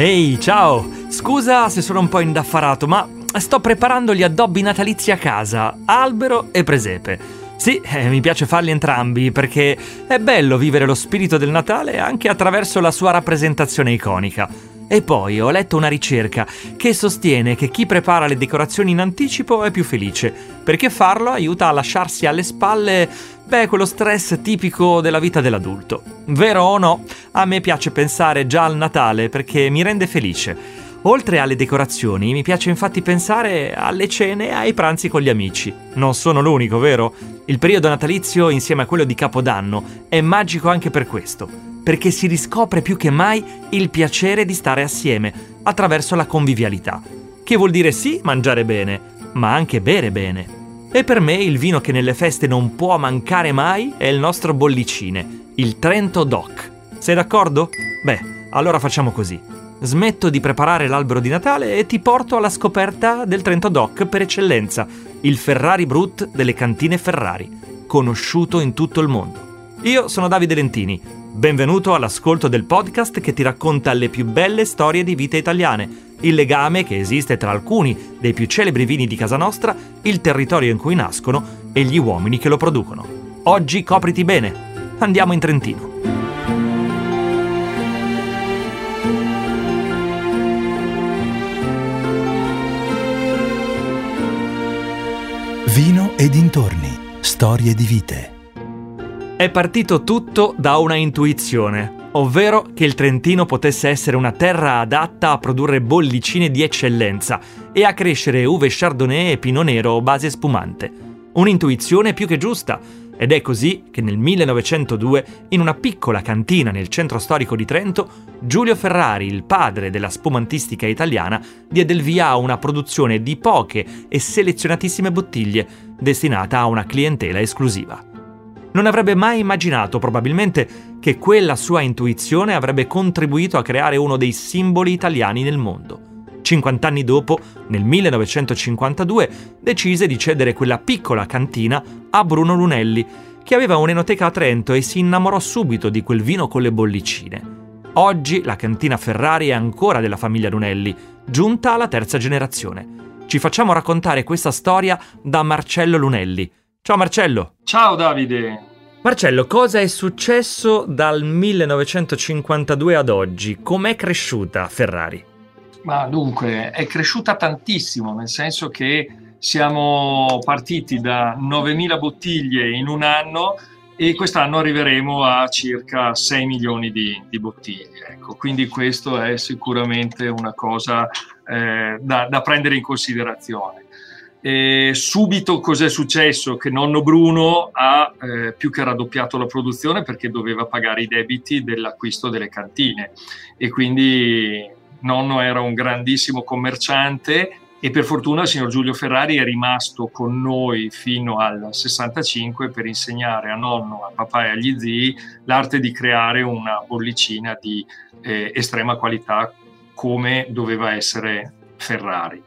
Ehi, ciao! Scusa se sono un po' indaffarato, ma sto preparando gli addobbi natalizi a casa, albero e presepe. Sì, eh, mi piace farli entrambi perché è bello vivere lo spirito del Natale anche attraverso la sua rappresentazione iconica. E poi ho letto una ricerca che sostiene che chi prepara le decorazioni in anticipo è più felice, perché farlo aiuta a lasciarsi alle spalle, beh, quello stress tipico della vita dell'adulto. Vero o no? A me piace pensare già al Natale perché mi rende felice. Oltre alle decorazioni, mi piace infatti pensare alle cene e ai pranzi con gli amici. Non sono l'unico, vero? Il periodo natalizio, insieme a quello di Capodanno, è magico anche per questo, perché si riscopre più che mai il piacere di stare assieme, attraverso la convivialità. Che vuol dire sì mangiare bene, ma anche bere bene. E per me il vino che nelle feste non può mancare mai è il nostro bollicine, il Trento Doc. Sei d'accordo? Beh, allora facciamo così smetto di preparare l'albero di Natale e ti porto alla scoperta del Trento Doc per eccellenza, il Ferrari Brut delle cantine Ferrari, conosciuto in tutto il mondo. Io sono Davide Lentini, benvenuto all'ascolto del podcast che ti racconta le più belle storie di vita italiane, il legame che esiste tra alcuni dei più celebri vini di casa nostra, il territorio in cui nascono e gli uomini che lo producono. Oggi copriti bene, andiamo in Trentino. Vino e dintorni, storie di vite. È partito tutto da una intuizione, ovvero che il Trentino potesse essere una terra adatta a produrre bollicine di eccellenza e a crescere uve chardonnay e pino nero base spumante. Un'intuizione più che giusta, ed è così che nel 1902, in una piccola cantina nel centro storico di Trento, Giulio Ferrari, il padre della spumantistica italiana, diede il via a una produzione di poche e selezionatissime bottiglie, destinata a una clientela esclusiva. Non avrebbe mai immaginato probabilmente che quella sua intuizione avrebbe contribuito a creare uno dei simboli italiani nel mondo. 50 anni dopo, nel 1952, decise di cedere quella piccola cantina a Bruno Lunelli, che aveva un'enoteca a Trento e si innamorò subito di quel vino con le bollicine. Oggi la cantina Ferrari è ancora della famiglia Lunelli, giunta alla terza generazione. Ci facciamo raccontare questa storia da Marcello Lunelli. Ciao Marcello! Ciao Davide! Marcello, cosa è successo dal 1952 ad oggi? Com'è cresciuta Ferrari? Ma dunque, è cresciuta tantissimo, nel senso che siamo partiti da 9.000 bottiglie in un anno e quest'anno arriveremo a circa 6 milioni di, di bottiglie. Ecco, quindi questo è sicuramente una cosa eh, da, da, prendere in considerazione. E subito cos'è successo? Che nonno Bruno ha eh, più che raddoppiato la produzione perché doveva pagare i debiti dell'acquisto delle cantine e quindi nonno era un grandissimo commerciante e per fortuna il signor Giulio Ferrari è rimasto con noi fino al 65 per insegnare a nonno, a papà e agli zii l'arte di creare una bollicina di eh, estrema qualità come doveva essere Ferrari.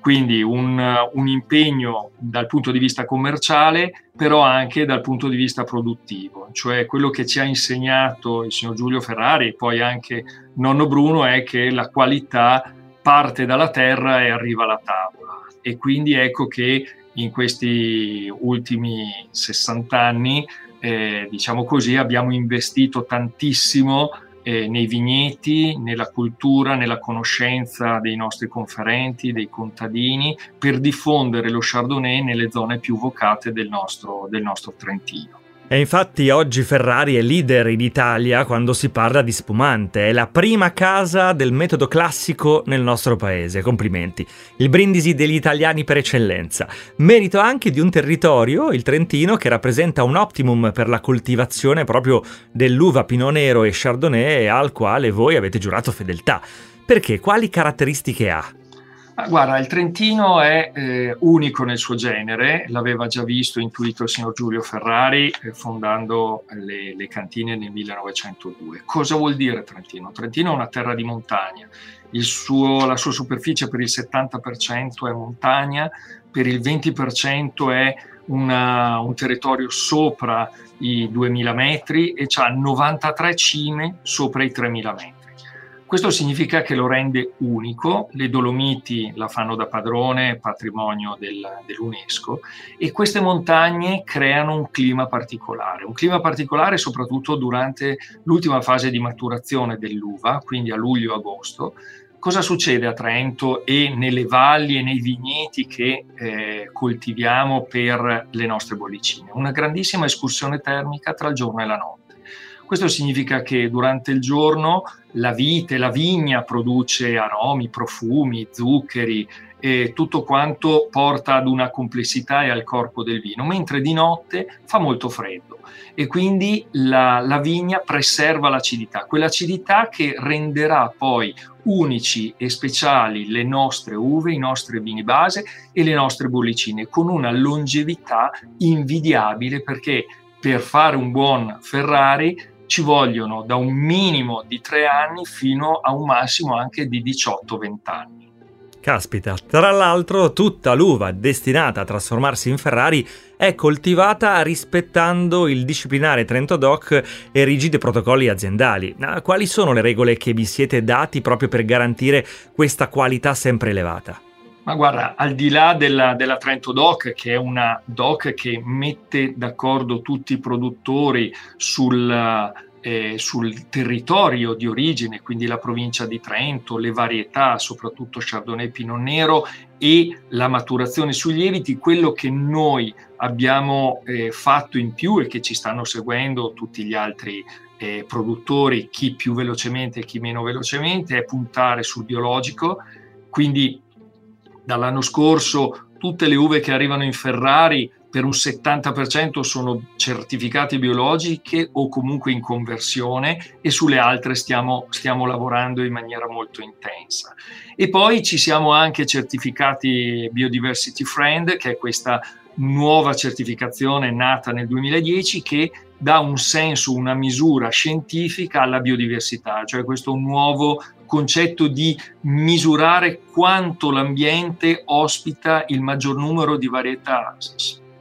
Quindi un, un, impegno dal punto di vista commerciale, però anche dal punto di vista produttivo, cioè quello che ci ha insegnato il signor Giulio Ferrari e poi anche nonno Bruno è che la qualità parte dalla terra e arriva alla tavola. E quindi ecco che in questi ultimi 60 anni, eh, diciamo così, abbiamo investito tantissimo eh, nei vigneti, nella cultura, nella conoscenza dei nostri conferenti, dei contadini, per diffondere lo Chardonnay nelle zone più vocate del nostro, del nostro Trentino. E infatti oggi Ferrari è leader in Italia quando si parla di spumante, è la prima casa del metodo classico nel nostro paese, complimenti. Il brindisi degli italiani per eccellenza. Merito anche di un territorio, il Trentino, che rappresenta un optimum per la coltivazione proprio dell'uva Pinot Nero e Chardonnay al quale voi avete giurato fedeltà. Perché? Quali caratteristiche ha? Ah, guarda, il Trentino è eh, unico nel suo genere, l'aveva già visto, intuito il signor Giulio Ferrari eh, fondando le, le, cantine nel 1902. Cosa vuol dire Trentino? Trentino è una terra di montagna, suo, la sua superficie per il 70% è montagna, per il 20% è una, un territorio sopra i 2000 metri e ha 93 cime sopra i 3000 metri. Questo significa che lo rende unico, le Dolomiti la fanno da padrone, patrimonio del, dell'UNESCO, e queste montagne creano un clima particolare, un clima particolare soprattutto durante l'ultima fase di maturazione dell'uva, quindi a luglio-agosto. Cosa succede a Trento e nelle valli e nei vigneti che eh, coltiviamo per le nostre bollicine? Una grandissima escursione termica tra il giorno e la notte. Questo significa che durante il giorno la vite, la vigna produce aromi, profumi, zuccheri e tutto quanto porta ad una complessità e al corpo del vino, mentre di notte fa molto freddo. E quindi la, la vigna preserva l'acidità, quell'acidità che renderà poi unici e speciali le nostre uve, i nostri vini base e le nostre bollicine, con una longevità invidiabile perché per fare un buon Ferrari ci vogliono da un minimo di tre anni fino a un massimo anche di 18-20 anni. Caspita, tra l'altro tutta l'uva destinata a trasformarsi in Ferrari è coltivata rispettando il disciplinare Trento Doc e rigidi protocolli aziendali. Quali sono le regole che vi siete dati proprio per garantire questa qualità sempre elevata? Ma guarda, al di là della, della, Trento Doc, che è una doc che mette d'accordo tutti i produttori sul, eh, sul territorio di origine, quindi la provincia di Trento, le varietà, soprattutto Chardonnay e Pinot Nero e la maturazione sui lieviti, quello che noi abbiamo eh, fatto in più e che ci stanno seguendo tutti gli altri eh, produttori, chi più velocemente e chi meno velocemente, è puntare sul biologico, quindi dall'anno scorso tutte le uve che arrivano in Ferrari per un 70% sono certificate biologiche o comunque in conversione e sulle altre stiamo, stiamo, lavorando in maniera molto intensa. E poi ci siamo anche certificati Biodiversity Friend, che è questa nuova certificazione nata nel 2010 che dà un senso, una misura scientifica alla biodiversità, cioè questo nuovo concetto di misurare quanto l'ambiente ospita il maggior numero di varietà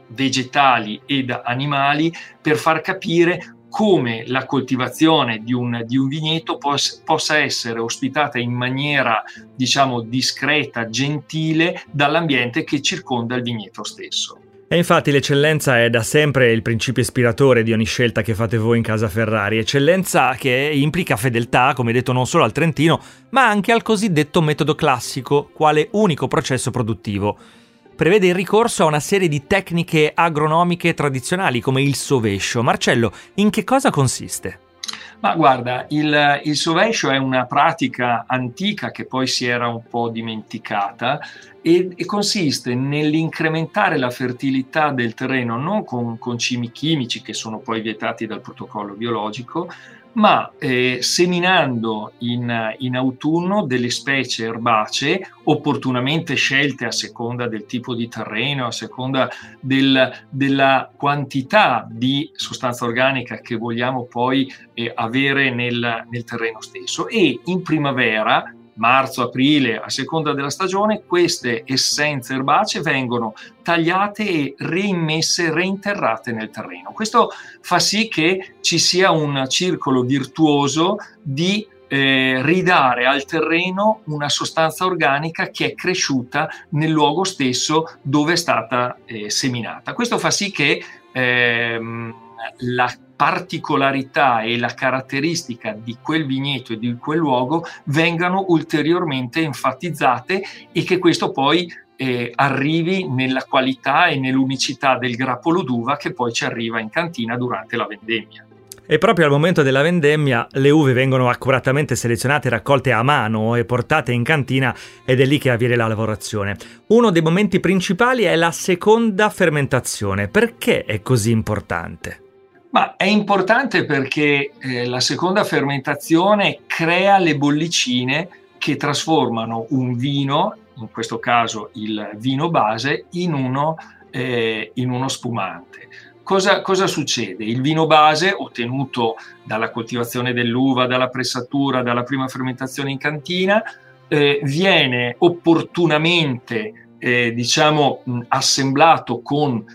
vegetali ed animali per far capire come la coltivazione di un, di un vigneto pos, possa essere ospitata in maniera, diciamo, discreta, gentile dall'ambiente che circonda il vigneto stesso. E infatti l'eccellenza è da sempre il principio ispiratore di ogni scelta che fate voi in casa Ferrari, eccellenza che implica fedeltà, come detto, non solo al Trentino, ma anche al cosiddetto metodo classico, quale unico processo produttivo. Prevede il ricorso a una serie di tecniche agronomiche tradizionali come il sovescio. Marcello, in che cosa consiste? Ma guarda, il, il sovescio è una pratica antica che poi si era un po' dimenticata e, e consiste nell'incrementare la fertilità del terreno non con, con cimi chimici che sono poi vietati dal protocollo biologico, ma eh, seminando in, in, autunno delle specie erbacee opportunamente scelte a seconda del tipo di terreno, a seconda del, della quantità di sostanza organica che vogliamo poi eh, avere nel, nel terreno stesso. E in primavera marzo, aprile, a seconda della stagione, queste essenze erbacee vengono tagliate e reimmesse, reinterrate nel terreno. Questo fa sì che ci sia un circolo virtuoso di eh, ridare al terreno una sostanza organica che è cresciuta nel luogo stesso dove è stata eh, seminata. Questo fa sì che ehm, la particolarità e la caratteristica di quel vigneto e di quel luogo vengano ulteriormente enfatizzate e che questo poi eh, arrivi nella qualità e nell'unicità del grappolo d'uva che poi ci arriva in cantina durante la vendemmia. E proprio al momento della vendemmia le uve vengono accuratamente selezionate, raccolte a mano e portate in cantina ed è lì che avviene la lavorazione. Uno dei momenti principali è la seconda fermentazione. Perché è così importante? Ma è importante perché eh, la seconda fermentazione crea le bollicine che trasformano un vino, in questo caso il vino base, in uno, eh, in uno spumante. Cosa, cosa, succede? Il vino base, ottenuto dalla coltivazione dell'uva, dalla pressatura, dalla prima fermentazione in cantina, eh, viene opportunamente eh, diciamo, mh, assemblato con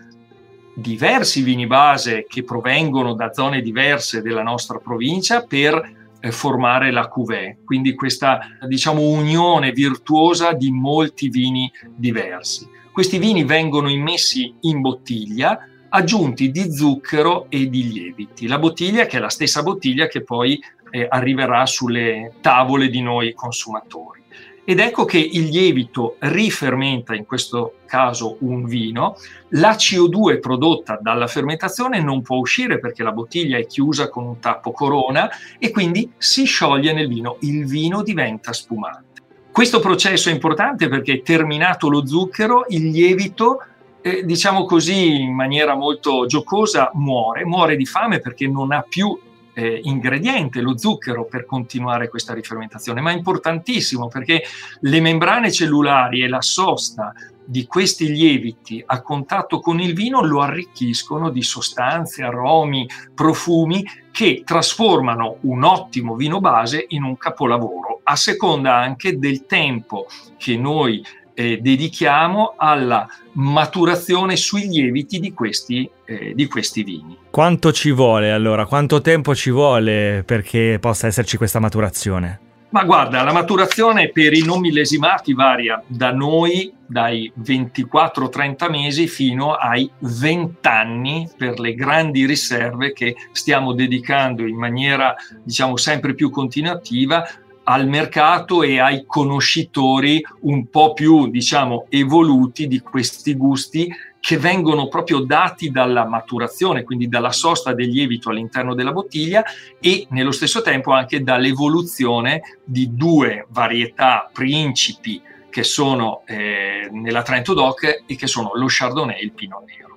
diversi vini base che provengono da zone diverse della nostra provincia per eh, formare la cuvée, quindi questa diciamo unione virtuosa di molti vini diversi. Questi vini vengono immessi in bottiglia aggiunti di zucchero e di lieviti. La bottiglia che è la stessa bottiglia che poi eh, arriverà sulle tavole di noi consumatori. Ed ecco che il lievito rifermenta in questo caso un vino, la CO2 prodotta dalla fermentazione non può uscire perché la bottiglia è chiusa con un tappo corona e quindi si scioglie nel vino, il vino diventa spumante. Questo processo è importante perché terminato lo zucchero, il lievito eh, diciamo così in maniera molto giocosa, muore, muore di fame perché non ha più eh, ingrediente, lo zucchero, per continuare questa rifermentazione, ma è importantissimo perché le membrane cellulari e la sosta di questi lieviti a contatto con il vino lo arricchiscono di sostanze, aromi, profumi che trasformano un ottimo vino base in un capolavoro, a seconda anche del tempo che noi eh, dedichiamo alla maturazione sui lieviti di questi, eh, di questi vini. Quanto ci vuole allora? Quanto tempo ci vuole perché possa esserci questa maturazione? Ma guarda, la maturazione per i non millesimati varia da noi dai 24-30 mesi fino ai 20 anni per le grandi riserve che stiamo dedicando in maniera diciamo sempre più continuativa al mercato e ai conoscitori un po' più, diciamo, evoluti di questi gusti che vengono proprio dati dalla maturazione, quindi dalla sosta del lievito all'interno della bottiglia e nello stesso tempo anche dall'evoluzione di due varietà principi che sono eh, nella Trento Doc e che sono lo Chardonnay e il Pinot Nero.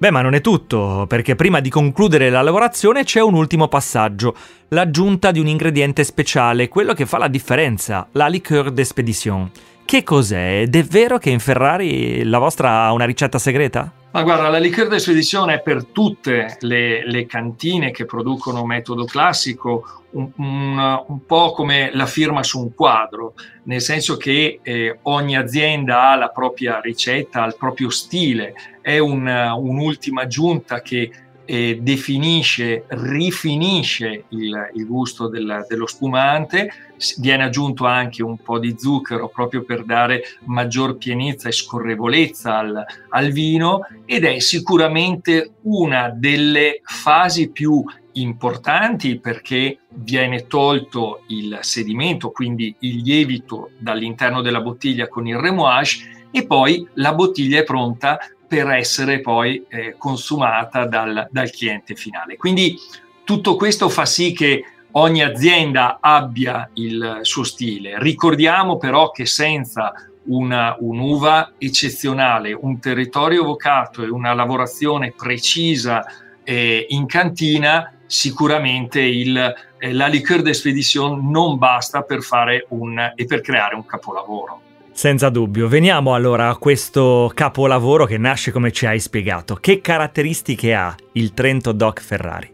Beh, ma non è tutto, perché prima di concludere la lavorazione c'è un ultimo passaggio, l'aggiunta di un ingrediente speciale, quello che fa la differenza, la liqueur d'expédition. Che cos'è? Ed è vero che in Ferrari la vostra ha una ricetta segreta? Ma guarda, la liqueur d'espedizione è per tutte le, le, cantine che producono metodo classico un, un, un, po' come la firma su un quadro, nel senso che eh, ogni azienda ha la propria ricetta, il proprio stile, è un, un'ultima aggiunta che eh, definisce, rifinisce il, il gusto del, dello spumante, viene aggiunto anche un po' di zucchero proprio per dare maggior pienezza e scorrevolezza al, al vino ed è sicuramente una delle fasi più importanti perché viene tolto il sedimento, quindi il lievito dall'interno della bottiglia con il remouage e poi la bottiglia è pronta per essere poi eh, consumata dal, dal cliente finale. Quindi tutto questo fa sì che ogni azienda abbia il suo stile. Ricordiamo però che senza una, un'uva eccezionale, un territorio vocato e una lavorazione precisa eh, in cantina, sicuramente il, eh, la liqueur d'expedition non basta per fare un e per creare un capolavoro. Senza dubbio. Veniamo allora a questo capolavoro che nasce come ci hai spiegato. Che caratteristiche ha il Trento Doc Ferrari?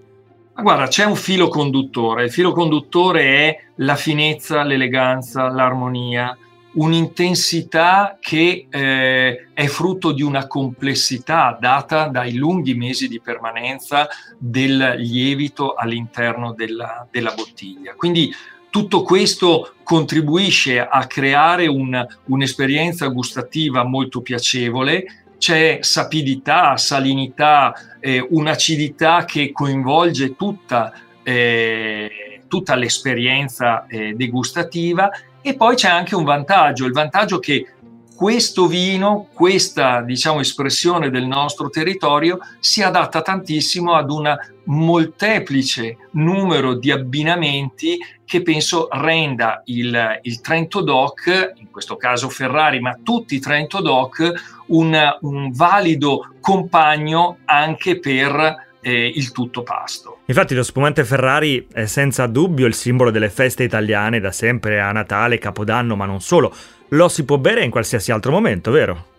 Ma guarda, c'è un filo conduttore. Il filo conduttore è la finezza, l'eleganza, l'armonia, un'intensità che eh, è frutto di una complessità data dai lunghi mesi di permanenza del lievito all'interno della, della bottiglia. Quindi tutto questo contribuisce a creare un, un'esperienza gustativa molto piacevole, c'è sapidità, salinità, eh, un'acidità che coinvolge tutta, eh, tutta l'esperienza eh, degustativa e poi c'è anche un vantaggio, il vantaggio che questo vino, questa diciamo, espressione del nostro territorio si adatta tantissimo ad un molteplice numero di abbinamenti che penso renda il, il, Trento Doc, in questo caso Ferrari, ma tutti i Trento Doc, un, un valido compagno anche per eh, il tutto pasto. Infatti lo spumante Ferrari è senza dubbio il simbolo delle feste italiane da sempre a Natale, Capodanno, ma non solo lo si può bere in qualsiasi altro momento, vero?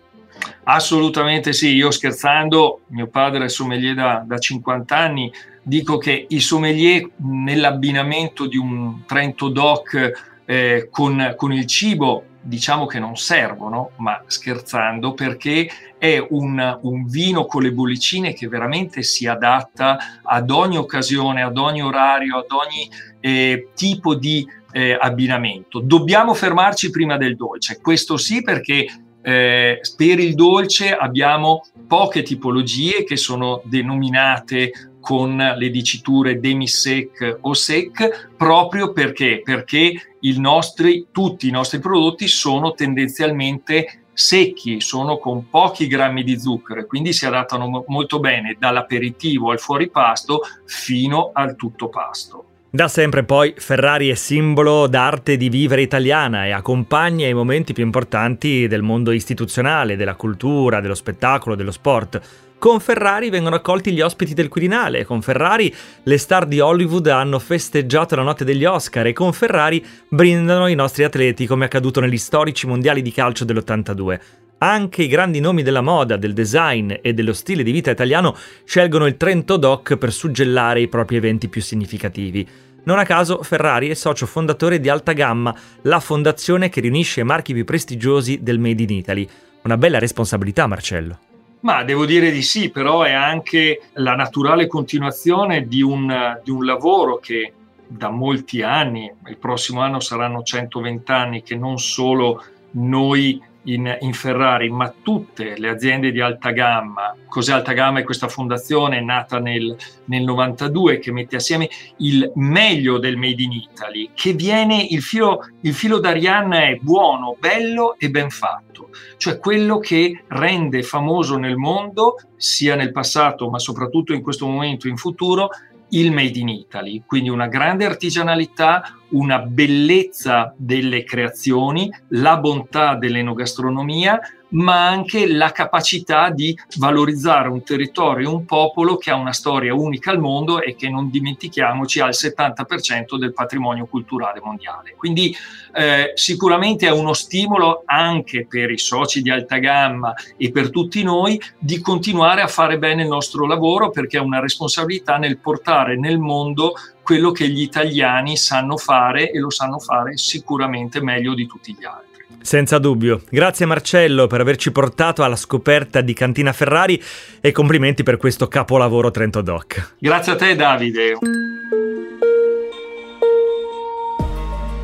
Assolutamente sì, io scherzando, mio padre è sommelier da, da 50 anni, dico che i sommelier nell'abbinamento di un Trento Doc eh, con, con, il cibo diciamo che non servono, ma scherzando, perché è un, un, vino con le bollicine che veramente si adatta ad ogni occasione, ad ogni orario, ad ogni eh, tipo di eh, abbinamento. Dobbiamo fermarci prima del dolce, questo sì perché eh, per il dolce abbiamo poche tipologie che sono denominate con le diciture demi-sec o sec proprio perché, perché nostri, tutti i nostri prodotti sono tendenzialmente secchi, sono con pochi grammi di zucchero e quindi si adattano molto bene dall'aperitivo al fuoripasto fino al tutto pasto. Da sempre poi Ferrari è simbolo d'arte di vivere italiana e accompagna i momenti più importanti del mondo istituzionale, della cultura, dello spettacolo, dello sport. Con Ferrari vengono accolti gli ospiti del Quirinale, con Ferrari le star di Hollywood hanno festeggiato la notte degli Oscar e con Ferrari brindano i nostri atleti come accaduto negli storici mondiali di calcio dell'82. Anche i grandi nomi della moda, del design e dello stile di vita italiano scelgono il Trento Doc per suggellare i propri eventi più significativi. Non a caso Ferrari è socio fondatore di Alta Gamma, la fondazione che riunisce i marchi più prestigiosi del Made in Italy. Una bella responsabilità, Marcello. Ma devo dire di sì, però è anche la naturale continuazione di un, di un lavoro che da molti anni, il prossimo anno saranno 120 anni, che non solo noi in, in, Ferrari, ma tutte le aziende di alta gamma. Cos'è alta gamma? È questa fondazione nata nel, nel 92 che mette assieme il meglio del Made in Italy, che viene il filo, il filo d'Arianna è buono, bello e ben fatto, cioè quello che rende famoso nel mondo, sia nel passato ma soprattutto in questo momento in futuro, il Made in Italy, quindi una grande artigianalità, una bellezza delle creazioni, la bontà dell'enogastronomia, ma anche la capacità di valorizzare un territorio un popolo che ha una storia unica al mondo e che non dimentichiamoci ha il 70% del patrimonio culturale mondiale. Quindi eh, sicuramente è uno stimolo anche per i soci di alta gamma e per tutti noi di continuare a fare bene il nostro lavoro perché è una responsabilità nel portare nel mondo quello che gli italiani sanno fare e lo sanno fare sicuramente meglio di tutti gli altri. Senza dubbio. Grazie Marcello per averci portato alla scoperta di Cantina Ferrari e complimenti per questo capolavoro Trento Doc. Grazie a te Davide.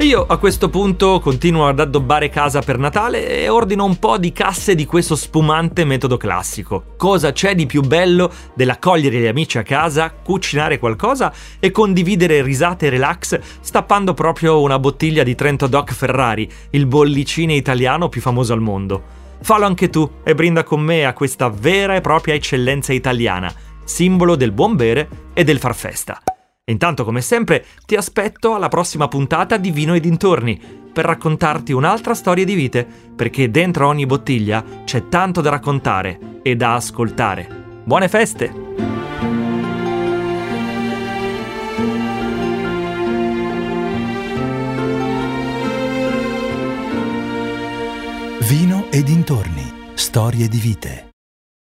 Io a questo punto continuo ad addobbare casa per Natale e ordino un po' di casse di questo spumante metodo classico. Cosa c'è di più bello dell'accogliere gli amici a casa, cucinare qualcosa e condividere risate e relax stappando proprio una bottiglia di Trento Doc Ferrari, il bollicine italiano più famoso al mondo. Fallo anche tu e brinda con me a questa vera e propria eccellenza italiana, simbolo del buon bere e del far festa. Intanto, come sempre, ti aspetto alla prossima puntata di Vino e dintorni per raccontarti un'altra storia di vite, perché dentro ogni bottiglia c'è tanto da raccontare e da ascoltare. Buone feste! Vino e dintorni, storie di vite.